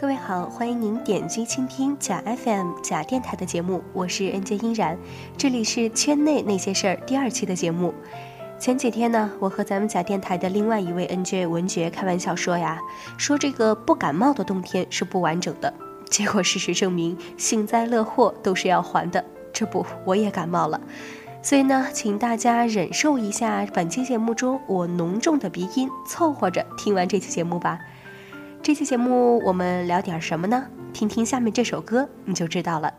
各位好，欢迎您点击倾听假 FM 假电台的节目，我是 NJ 欣然，这里是圈内那些事儿第二期的节目。前几天呢，我和咱们假电台的另外一位 NJ 文爵开玩笑说呀，说这个不感冒的冬天是不完整的。结果事实证明，幸灾乐祸都是要还的。这不，我也感冒了。所以呢，请大家忍受一下本期节目中我浓重的鼻音，凑合着听完这期节目吧。这期节目我们聊点什么呢？听听下面这首歌你就知道了。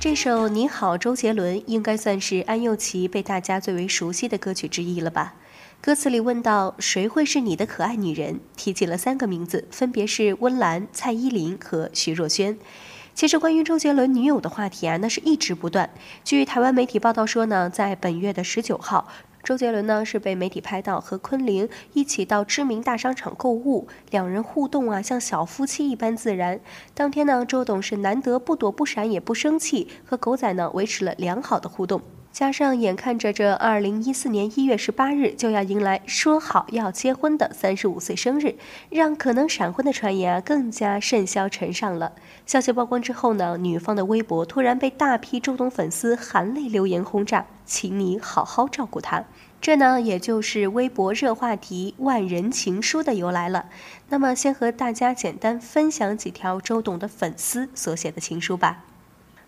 这首《你好，周杰伦》应该算是安又琪被大家最为熟悉的歌曲之一了吧？歌词里问到谁会是你的可爱女人，提起了三个名字，分别是温岚、蔡依林和徐若瑄。其实关于周杰伦女友的话题啊，那是一直不断。据台湾媒体报道说呢，在本月的十九号。周杰伦呢是被媒体拍到和昆凌一起到知名大商场购物，两人互动啊像小夫妻一般自然。当天呢，周董是难得不躲不闪也不生气，和狗仔呢维持了良好的互动。加上眼看着这二零一四年一月十八日就要迎来说好要结婚的三十五岁生日，让可能闪婚的传言啊更加甚嚣尘上了。消息曝光之后呢，女方的微博突然被大批周董粉丝含泪留言轰炸，请你好好照顾他。这呢，也就是微博热话题“万人情书”的由来了。那么，先和大家简单分享几条周董的粉丝所写的情书吧。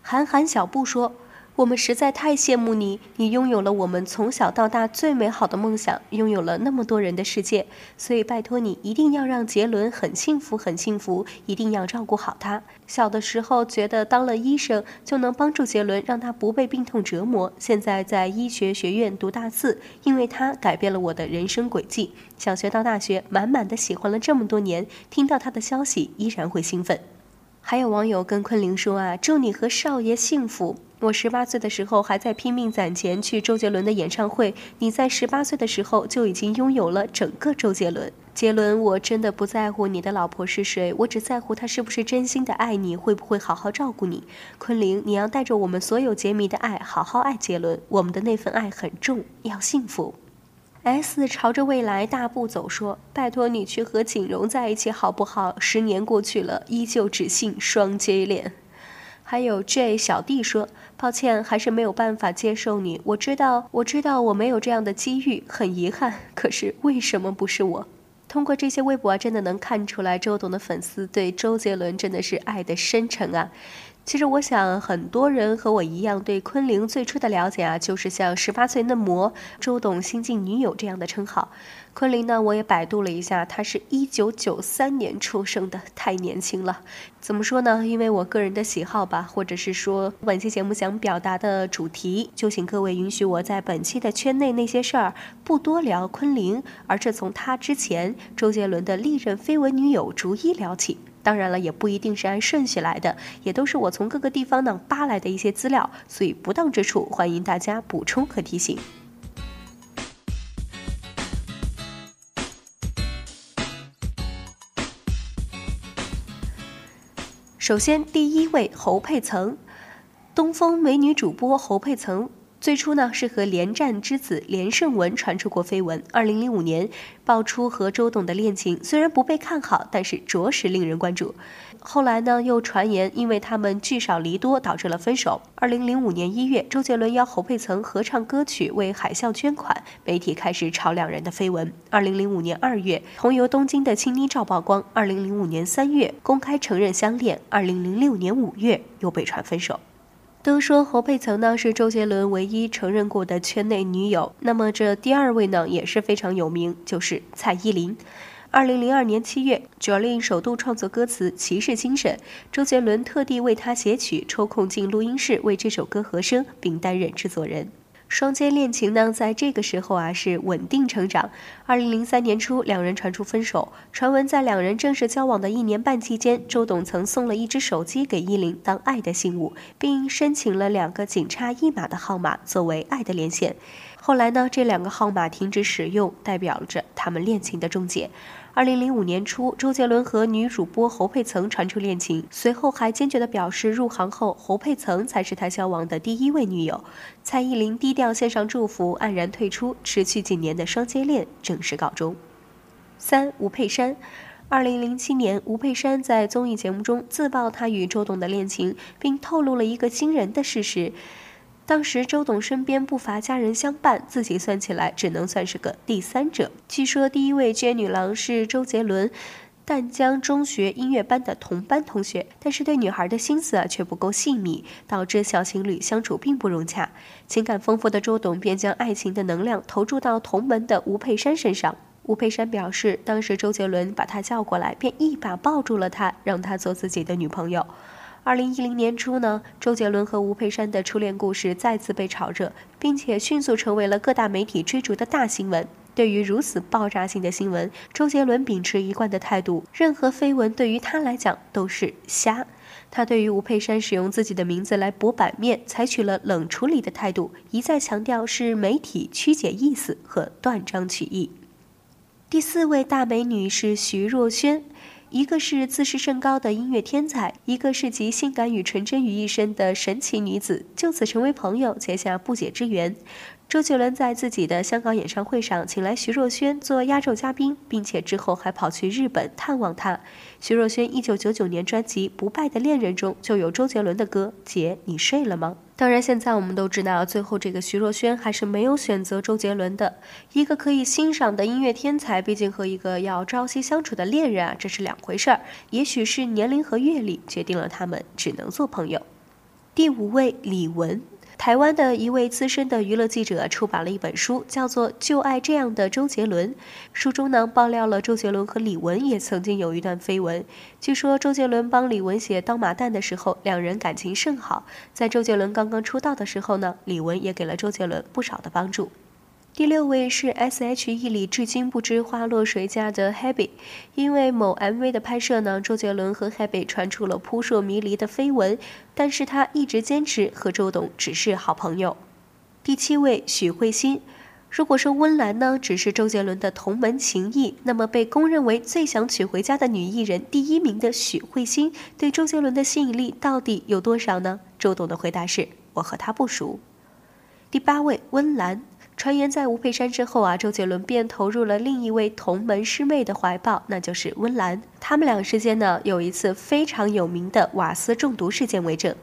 韩寒小布说。我们实在太羡慕你，你拥有了我们从小到大最美好的梦想，拥有了那么多人的世界，所以拜托你一定要让杰伦很幸福，很幸福，一定要照顾好他。小的时候觉得当了医生就能帮助杰伦，让他不被病痛折磨。现在在医学学院读大四，因为他改变了我的人生轨迹。小学到大学，满满的喜欢了这么多年，听到他的消息依然会兴奋。还有网友跟昆凌说啊，祝你和少爷幸福。我十八岁的时候还在拼命攒钱去周杰伦的演唱会，你在十八岁的时候就已经拥有了整个周杰伦。杰伦，我真的不在乎你的老婆是谁，我只在乎她是不是真心的爱你，会不会好好照顾你。昆凌，你要带着我们所有杰迷的爱，好好爱杰伦。我们的那份爱很重，要幸福。S 朝着未来大步走，说：“拜托你去和锦荣在一起好不好？十年过去了，依旧只信双 J 恋。”还有 J 小弟说：“抱歉，还是没有办法接受你。我知道，我知道我没有这样的机遇，很遗憾。可是为什么不是我？”通过这些微博啊，真的能看出来周董的粉丝对周杰伦真的是爱的深沉啊。其实我想，很多人和我一样，对昆凌最初的了解啊，就是像十八岁嫩模、周董新晋女友这样的称号。昆凌呢，我也百度了一下，她是一九九三年出生的，太年轻了。怎么说呢？因为我个人的喜好吧，或者是说本期节目想表达的主题，就请各位允许我在本期的圈内那些事儿不多聊昆凌，而是从她之前周杰伦的历任绯闻女友逐一聊起。当然了，也不一定是按顺序来的，也都是我从各个地方呢扒来的一些资料，所以不当之处欢迎大家补充和提醒。首先，第一位侯佩岑，东风美女主播侯佩岑。最初呢是和连战之子连胜文传出过绯闻，二零零五年爆出和周董的恋情，虽然不被看好，但是着实令人关注。后来呢又传言因为他们聚少离多导致了分手。二零零五年一月，周杰伦邀侯佩岑合唱歌曲为海啸捐款，媒体开始炒两人的绯闻。二零零五年二月，同游东京的亲昵照曝光。二零零五年三月公开承认相恋。二零零六年五月又被传分手。都说侯佩岑呢是周杰伦唯一承认过的圈内女友，那么这第二位呢也是非常有名，就是蔡依林。二零零二年七月，Jolin 首度创作歌词《骑士精神》，周杰伦特地为她写曲，抽空进录音室为这首歌和声，并担任制作人。双间恋情呢，在这个时候啊是稳定成长。二零零三年初，两人传出分手。传闻在两人正式交往的一年半期间，周董曾送了一只手机给依林当爱的信物，并申请了两个仅差一码的号码作为爱的连线。后来呢，这两个号码停止使用，代表着他们恋情的终结。二零零五年初，周杰伦和女主播侯佩岑传出恋情，随后还坚决地表示，入行后侯佩岑才是他交往的第一位女友。蔡依林低调献上祝福，黯然退出，持续几年的双接恋正式告终。三吴佩珊，二零零七年，吴佩珊在综艺节目中自曝她与周董的恋情，并透露了一个惊人的事实。当时周董身边不乏家人相伴，自己算起来只能算是个第三者。据说第一位接女郎是周杰伦淡江中学音乐班的同班同学，但是对女孩的心思啊却不够细腻，导致小情侣相处并不融洽。情感丰富的周董便将爱情的能量投注到同门的吴佩珊身上。吴佩珊表示，当时周杰伦把她叫过来，便一把抱住了她，让她做自己的女朋友。二零一零年初呢，周杰伦和吴佩珊的初恋故事再次被炒热，并且迅速成为了各大媒体追逐的大新闻。对于如此爆炸性的新闻，周杰伦秉持一贯的态度，任何绯闻对于他来讲都是瞎。他对于吴佩珊使用自己的名字来博版面，采取了冷处理的态度，一再强调是媒体曲解意思和断章取义。第四位大美女是徐若瑄。一个是自视甚高的音乐天才，一个是集性感与纯真于一身的神奇女子，就此成为朋友，结下不解之缘。周杰伦在自己的香港演唱会上请来徐若瑄做压轴嘉宾，并且之后还跑去日本探望她。徐若瑄一九九九年专辑《不败的恋人》中就有周杰伦的歌《姐，你睡了吗》。当然，现在我们都知道，最后这个徐若瑄还是没有选择周杰伦的。一个可以欣赏的音乐天才，毕竟和一个要朝夕相处的恋人啊，这是两回事儿。也许是年龄和阅历决定了他们只能做朋友。第五位，李玟。台湾的一位资深的娱乐记者出版了一本书，叫做《就爱这样的周杰伦》。书中呢爆料了周杰伦和李玟也曾经有一段绯闻。据说周杰伦帮李玟写《刀马旦》的时候，两人感情甚好。在周杰伦刚刚出道的时候呢，李玟也给了周杰伦不少的帮助。第六位是 S.H.E 里至今不知花落谁家的 Happy，因为某 MV 的拍摄呢，周杰伦和 Happy 传出了扑朔迷离的绯闻，但是他一直坚持和周董只是好朋友。第七位许慧欣，如果说温岚呢只是周杰伦的同门情谊，那么被公认为最想娶回家的女艺人第一名的许慧欣，对周杰伦的吸引力到底有多少呢？周董的回答是：我和他不熟。第八位温岚。传言在吴佩珊之后啊，周杰伦便投入了另一位同门师妹的怀抱，那就是温岚。他们俩之间呢，有一次非常有名的瓦斯中毒事件为证。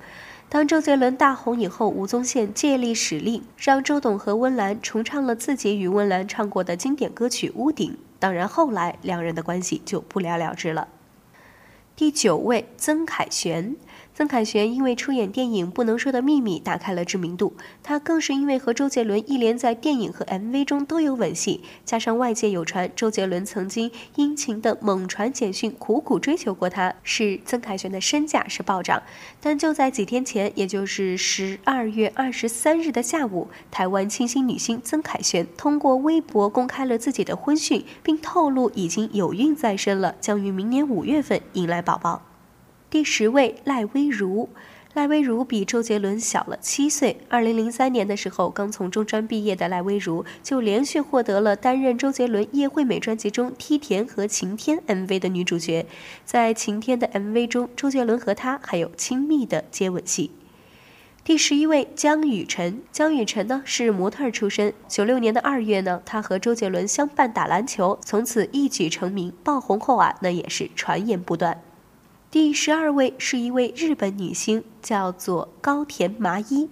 当周杰伦大红以后，吴宗宪借力使力，让周董和温岚重唱了自己与温岚唱过的经典歌曲《屋顶》。当然，后来两人的关系就不了了之了。第九位，曾凯旋。曾凯旋因为出演电影《不能说的秘密》打开了知名度，他更是因为和周杰伦一连在电影和 MV 中都有吻戏，加上外界有传周杰伦曾经殷勤的猛传简讯苦苦追求过他，使曾凯旋的身价是暴涨。但就在几天前，也就是十二月二十三日的下午，台湾清新女星曾凯旋通过微博公开了自己的婚讯，并透露已经有孕在身了，将于明年五月份迎来宝宝。第十位赖薇如，赖薇如比周杰伦小了七岁。二零零三年的时候，刚从中专毕业的赖薇如就连续获得了担任周杰伦《叶惠美》专辑中《梯田》和《晴天》MV 的女主角。在《晴天》的 MV 中，周杰伦和她还有亲密的接吻戏。第十一位江雨晨，江雨晨呢是模特出身。九六年的二月呢，他和周杰伦相伴打篮球，从此一举成名。爆红后啊，那也是传言不断。第十二位是一位日本女星，叫做高田麻衣。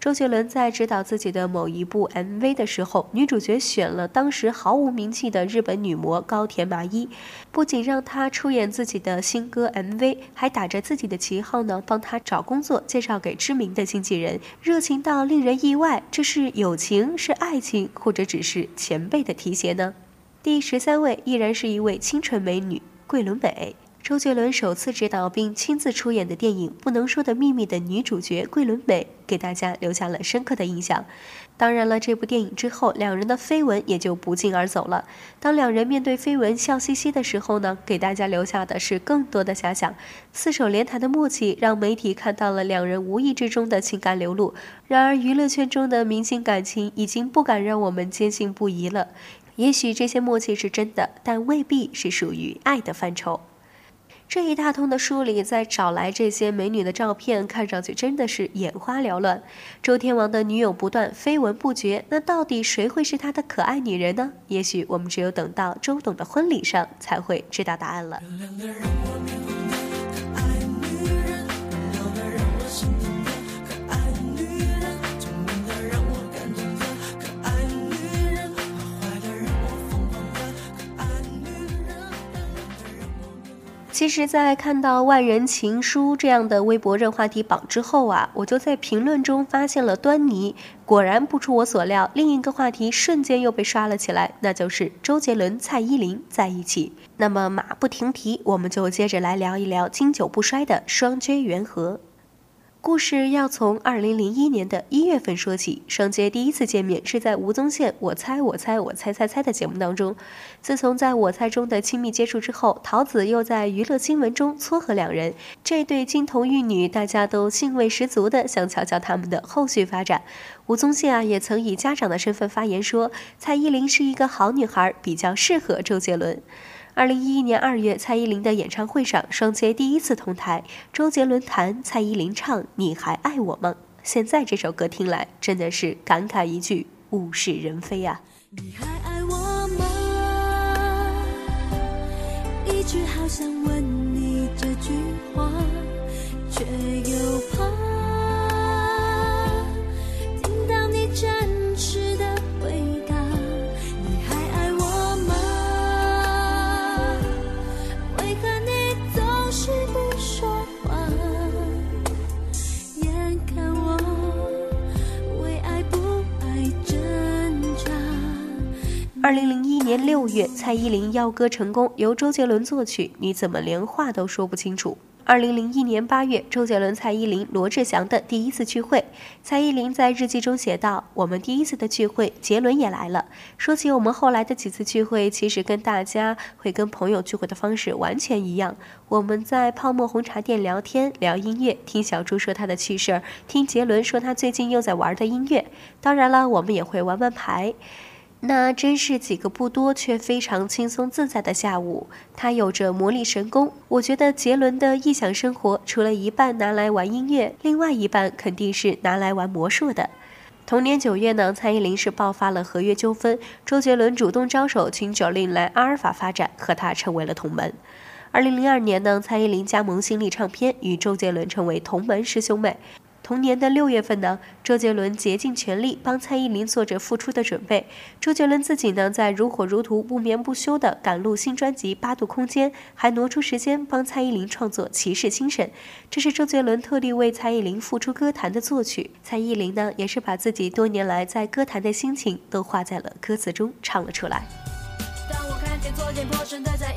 周杰伦在指导自己的某一部 MV 的时候，女主角选了当时毫无名气的日本女模高田麻衣，不仅让她出演自己的新歌 MV，还打着自己的旗号呢，帮她找工作，介绍给知名的经纪人，热情到令人意外。这是友情，是爱情，或者只是前辈的提携呢？第十三位依然是一位清纯美女，桂纶镁。周杰伦首次执导并亲自出演的电影《不能说的秘密》的女主角桂纶镁，给大家留下了深刻的印象。当然了，这部电影之后，两人的绯闻也就不胫而走了。当两人面对绯闻笑嘻嘻的时候呢，给大家留下的是更多的遐想。四手联弹的默契，让媒体看到了两人无意之中的情感流露。然而，娱乐圈中的明星感情已经不敢让我们坚信不疑了。也许这些默契是真的，但未必是属于爱的范畴。这一大通的书里，再找来这些美女的照片，看上去真的是眼花缭乱。周天王的女友不断，绯闻不绝，那到底谁会是他的可爱女人呢？也许我们只有等到周董的婚礼上，才会知道答案了。其实，在看到“万人情书”这样的微博热话题榜之后啊，我就在评论中发现了端倪。果然不出我所料，另一个话题瞬间又被刷了起来，那就是周杰伦、蔡依林在一起。那么马不停蹄，我们就接着来聊一聊经久不衰的双 J 缘合。故事要从二零零一年的一月份说起。双杰第一次见面是在吴宗宪“我猜我猜我猜猜猜”的节目当中。自从在我猜中的亲密接触之后，桃子又在娱乐新闻中撮合两人。这对金童玉女，大家都兴味十足的想瞧瞧他们的后续发展。吴宗宪啊，也曾以家长的身份发言说，蔡依林是一个好女孩，比较适合周杰伦。二零一一年二月，蔡依林的演唱会上，双杰第一次同台，周杰伦弹，蔡依林唱《你还爱我吗》。现在这首歌听来，真的是感慨一句物是人非啊。你还爱我吗？一直好想问你这句话，却又怕。二零零一年六月，蔡依林邀歌成功，由周杰伦作曲。你怎么连话都说不清楚？二零零一年八月，周杰伦、蔡依林、罗志祥的第一次聚会。蔡依林在日记中写道：“我们第一次的聚会，杰伦也来了。说起我们后来的几次聚会，其实跟大家会跟朋友聚会的方式完全一样。我们在泡沫红茶店聊天，聊音乐，听小猪说他的趣事儿，听杰伦说他最近又在玩的音乐。当然了，我们也会玩玩牌。”那真是几个不多却非常轻松自在的下午。他有着魔力神功。我觉得杰伦的异想生活，除了一半拿来玩音乐，另外一半肯定是拿来玩魔术的。同年九月呢，蔡依林是爆发了合约纠纷，周杰伦主动招手请 Jolin 来阿尔法发展，和他成为了同门。二零零二年呢，蔡依林加盟新力唱片，与周杰伦成为同门师兄妹。同年的六月份呢，周杰伦竭尽全力帮蔡依林做着复出的准备。周杰伦自己呢，在如火如荼、不眠不休地赶录新专辑《八度空间》，还挪出时间帮蔡依林创作《骑士精神》。这是周杰伦特地为蔡依林复出歌坛的作曲。蔡依林呢，也是把自己多年来在歌坛的心情都画在了歌词中，唱了出来。当我看见昨天破身的在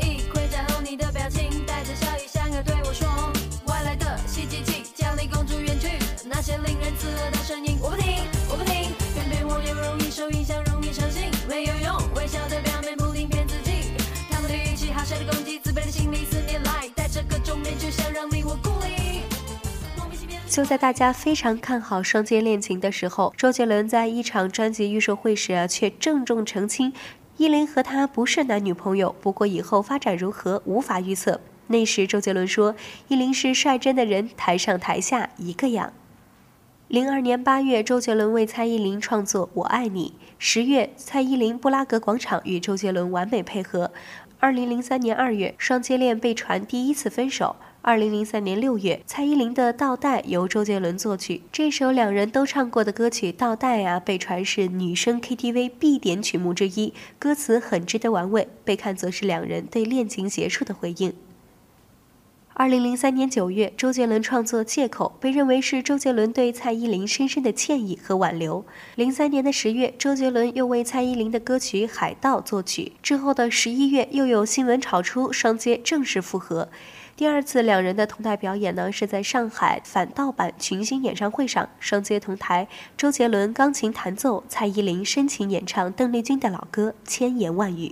就在大家非常看好双节恋情的时候，周杰伦在一场专辑预售会时，却郑重澄清，依林和他不是男女朋友。不过以后发展如何，无法预测。那时周杰伦说，依林是率真的人，台上台下一个样。零二年八月，周杰伦为蔡依林创作《我爱你》。十月，蔡依林布拉格广场与周杰伦完美配合。二零零三年二月，双接恋被传第一次分手。二零零三年六月，蔡依林的《倒带》由周杰伦作曲。这首两人都唱过的歌曲《倒带》啊，被传是女生 KTV 必点曲目之一，歌词很值得玩味，被看作是两人对恋情结束的回应。二零零三年九月，周杰伦创作《借口》，被认为是周杰伦对蔡依林深深的歉意和挽留。零三年的十月，周杰伦又为蔡依林的歌曲《海盗》作曲。之后的十一月，又有新闻炒出双街正式复合。第二次两人的同台表演呢，是在上海反盗版群星演唱会上，双街同台，周杰伦钢琴弹奏，蔡依林深情演唱邓丽君的老歌《千言万语》。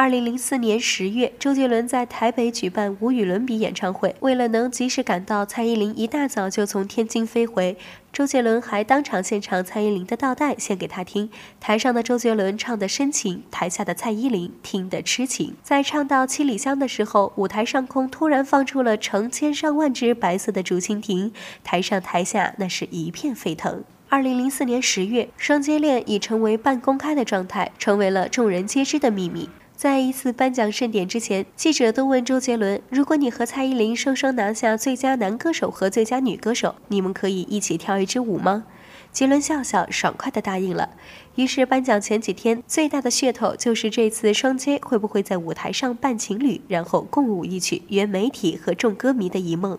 二零零四年十月，周杰伦在台北举办无与伦比演唱会。为了能及时赶到，蔡依林一大早就从天津飞回。周杰伦还当场献唱蔡依林的《倒带》，献给他听。台上的周杰伦唱得深情，台下的蔡依林听得痴情。在唱到《七里香》的时候，舞台上空突然放出了成千上万只白色的竹蜻蜓，台上台下那是一片沸腾。二零零四年十月，双接恋已成为半公开的状态，成为了众人皆知的秘密。在一次颁奖盛典之前，记者都问周杰伦：“如果你和蔡依林双双拿下最佳男歌手和最佳女歌手，你们可以一起跳一支舞吗？”杰伦笑笑，爽快地答应了。于是颁奖前几天，最大的噱头就是这次双街会不会在舞台上扮情侣，然后共舞一曲，圆媒体和众歌迷的一梦。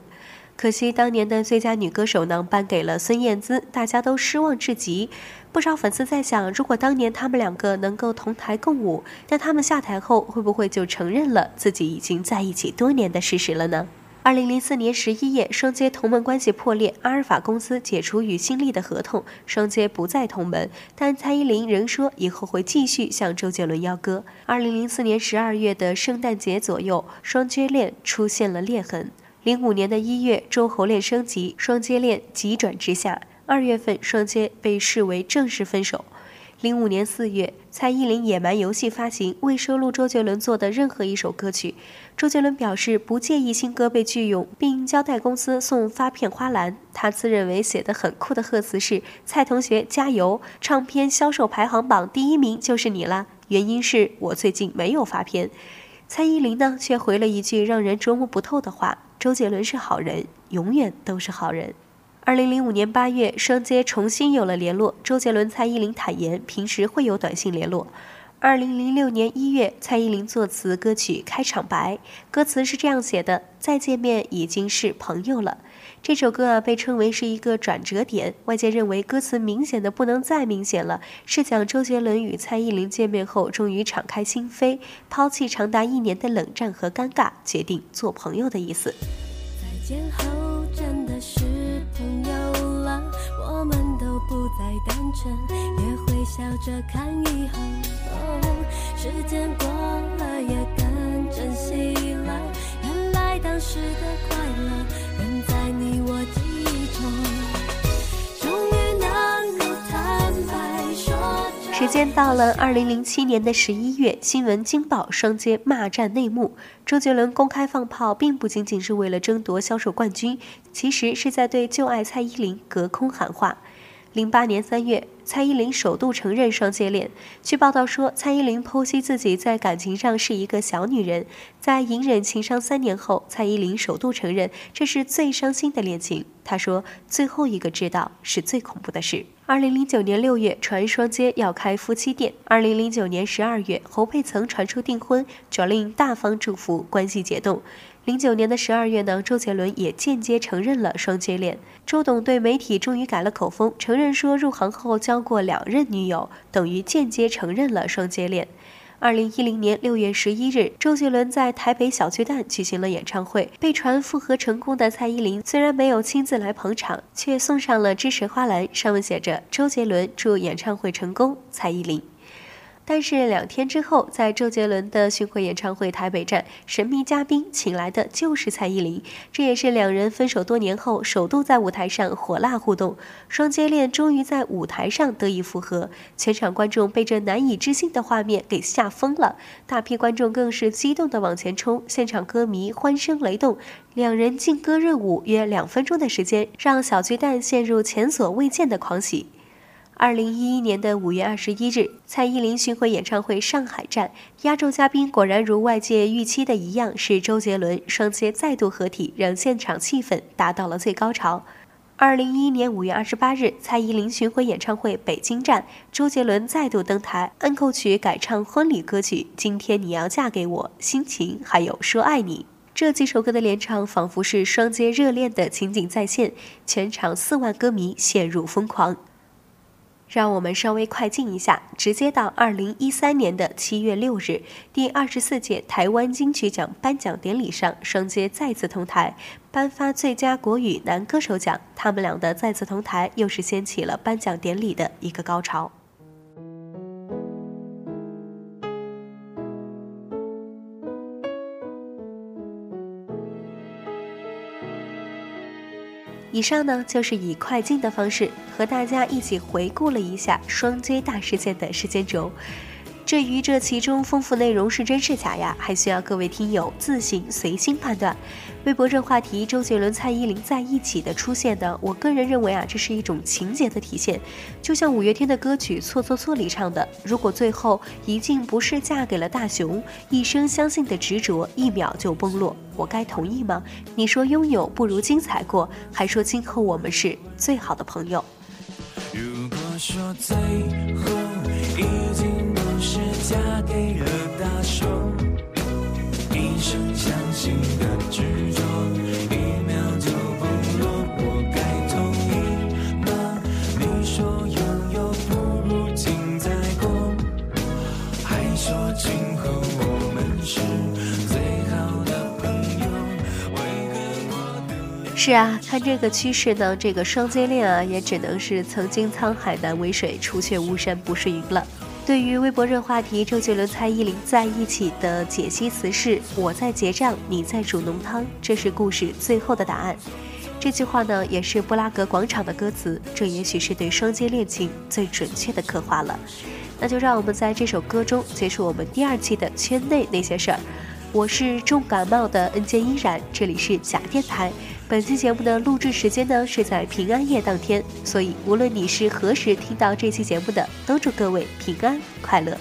可惜当年的最佳女歌手呢，颁给了孙燕姿，大家都失望至极。不少粉丝在想，如果当年他们两个能够同台共舞，那他们下台后会不会就承认了自己已经在一起多年的事实了呢？二零零四年十一月，双街同门关系破裂，阿尔法公司解除与新力的合同，双街不再同门，但蔡依林仍说以后会继续向周杰伦邀歌。二零零四年十二月的圣诞节左右，双街恋出现了裂痕。零五年的一月，周侯恋升级，双接恋急转直下。二月份，双接被视为正式分手。零五年四月，蔡依林《野蛮游戏》发行，未收录周杰伦做的任何一首歌曲。周杰伦表示不介意新歌被拒用，并交代公司送发片花篮。他自认为写的很酷的贺词是：“蔡同学加油，唱片销售排行榜第一名就是你了。”原因是我最近没有发片。蔡依林呢，却回了一句让人捉摸不透的话。周杰伦是好人，永远都是好人。二零零五年八月，双街重新有了联络。周杰伦、蔡依林坦言，平时会有短信联络。二零零六年一月，蔡依林作词歌曲《开场白》，歌词是这样写的：“再见面已经是朋友了。”这首歌啊，被称为是一个转折点。外界认为歌词明显的不能再明显了，是讲周杰伦与蔡依林见面后，终于敞开心扉，抛弃长达一年的冷战和尴尬，决定做朋友的意思。再见后真的是朋友了，我们都不再单纯，也会笑着看以后。时间过了，时间到了二零零七年的十一月，新闻惊爆双街骂战内幕。周杰伦公开放炮，并不仅仅是为了争夺销售冠军，其实是在对旧爱蔡依林隔空喊话。零八年三月，蔡依林首度承认双接恋。据报道说，蔡依林剖析自己在感情上是一个小女人。在隐忍情伤三年后，蔡依林首度承认这是最伤心的恋情。她说：“最后一个知道是最恐怖的事。”二零零九年六月，传双街要开夫妻店。二零零九年十二月，侯佩岑传出订婚，Jolin 大方祝福，关系解冻。零九年的十二月呢，周杰伦也间接承认了双接恋。周董对媒体终于改了口风，承认说入行后交过两任女友，等于间接承认了双接恋。二零一零年六月十一日，周杰伦在台北小巨蛋举行了演唱会，被传复合成功的蔡依林虽然没有亲自来捧场，却送上了支持花篮，上面写着“周杰伦祝演唱会成功，蔡依林”。但是两天之后，在周杰伦的巡回演唱会台北站，神秘嘉宾请来的就是蔡依林，这也是两人分手多年后首度在舞台上火辣互动，双接恋终于在舞台上得以复合，全场观众被这难以置信的画面给吓疯了，大批观众更是激动的往前冲，现场歌迷欢声雷动，两人劲歌热舞约两分钟的时间，让小巨蛋陷入前所未见的狂喜。二零一一年的五月二十一日，蔡依林巡回演唱会上海站，压轴嘉宾果然如外界预期的一样，是周杰伦，双接再度合体，让现场气氛达到了最高潮。二零一一年五月二十八日，蔡依林巡回演唱会北京站，周杰伦再度登台，安扣曲改唱婚礼歌曲《今天你要嫁给我》，心情还有说爱你这几首歌的连唱，仿佛是双街热恋的情景再现，全场四万歌迷陷入疯狂。让我们稍微快进一下，直接到二零一三年的七月六日，第二十四届台湾金曲奖颁奖典礼上，双杰再次同台，颁发最佳国语男歌手奖。他们俩的再次同台，又是掀起了颁奖典礼的一个高潮。以上呢，就是以快进的方式和大家一起回顾了一下双街大事件的时间轴。至于这其中丰富内容是真是假呀，还需要各位听友自行随心判断。微博热话题周杰伦、蔡依林在一起的出现呢，我个人认为啊，这是一种情节的体现。就像五月天的歌曲《错错错》里唱的：“如果最后一静不是嫁给了大雄，一生相信的执着一秒就崩落，我该同意吗？你说拥有不如精彩过，还说今后我们是最好的朋友。”如果说最后相信的执着，一秒就崩落，我该同意吗？你说拥有不如精彩过，还说今后我们是最好的朋友，为何我的是啊，看这个趋势呢，这个双接恋啊，也只能是曾经沧海难为水，除却巫山不是云了。对于微博热话题周杰伦、蔡依林在一起的解析词是“我在结账，你在煮浓汤”，这是故事最后的答案。这句话呢，也是布拉格广场的歌词，这也许是对双阶恋情最准确的刻画了。那就让我们在这首歌中结束我们第二期的圈内那些事儿。我是重感冒的恩健依然，这里是假电台。本期节目的录制时间呢是在平安夜当天，所以无论你是何时听到这期节目的，都祝各位平安快乐。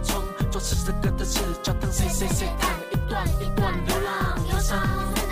做诗的歌的是教堂，谁谁谁唱一段一段流浪忧伤。